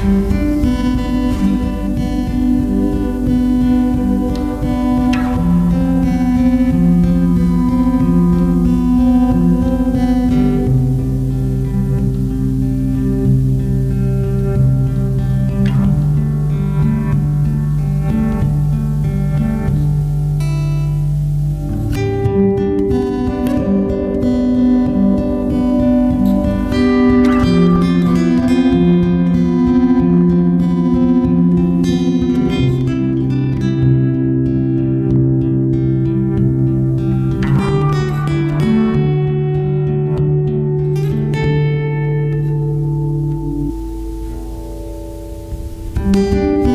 Bye. Música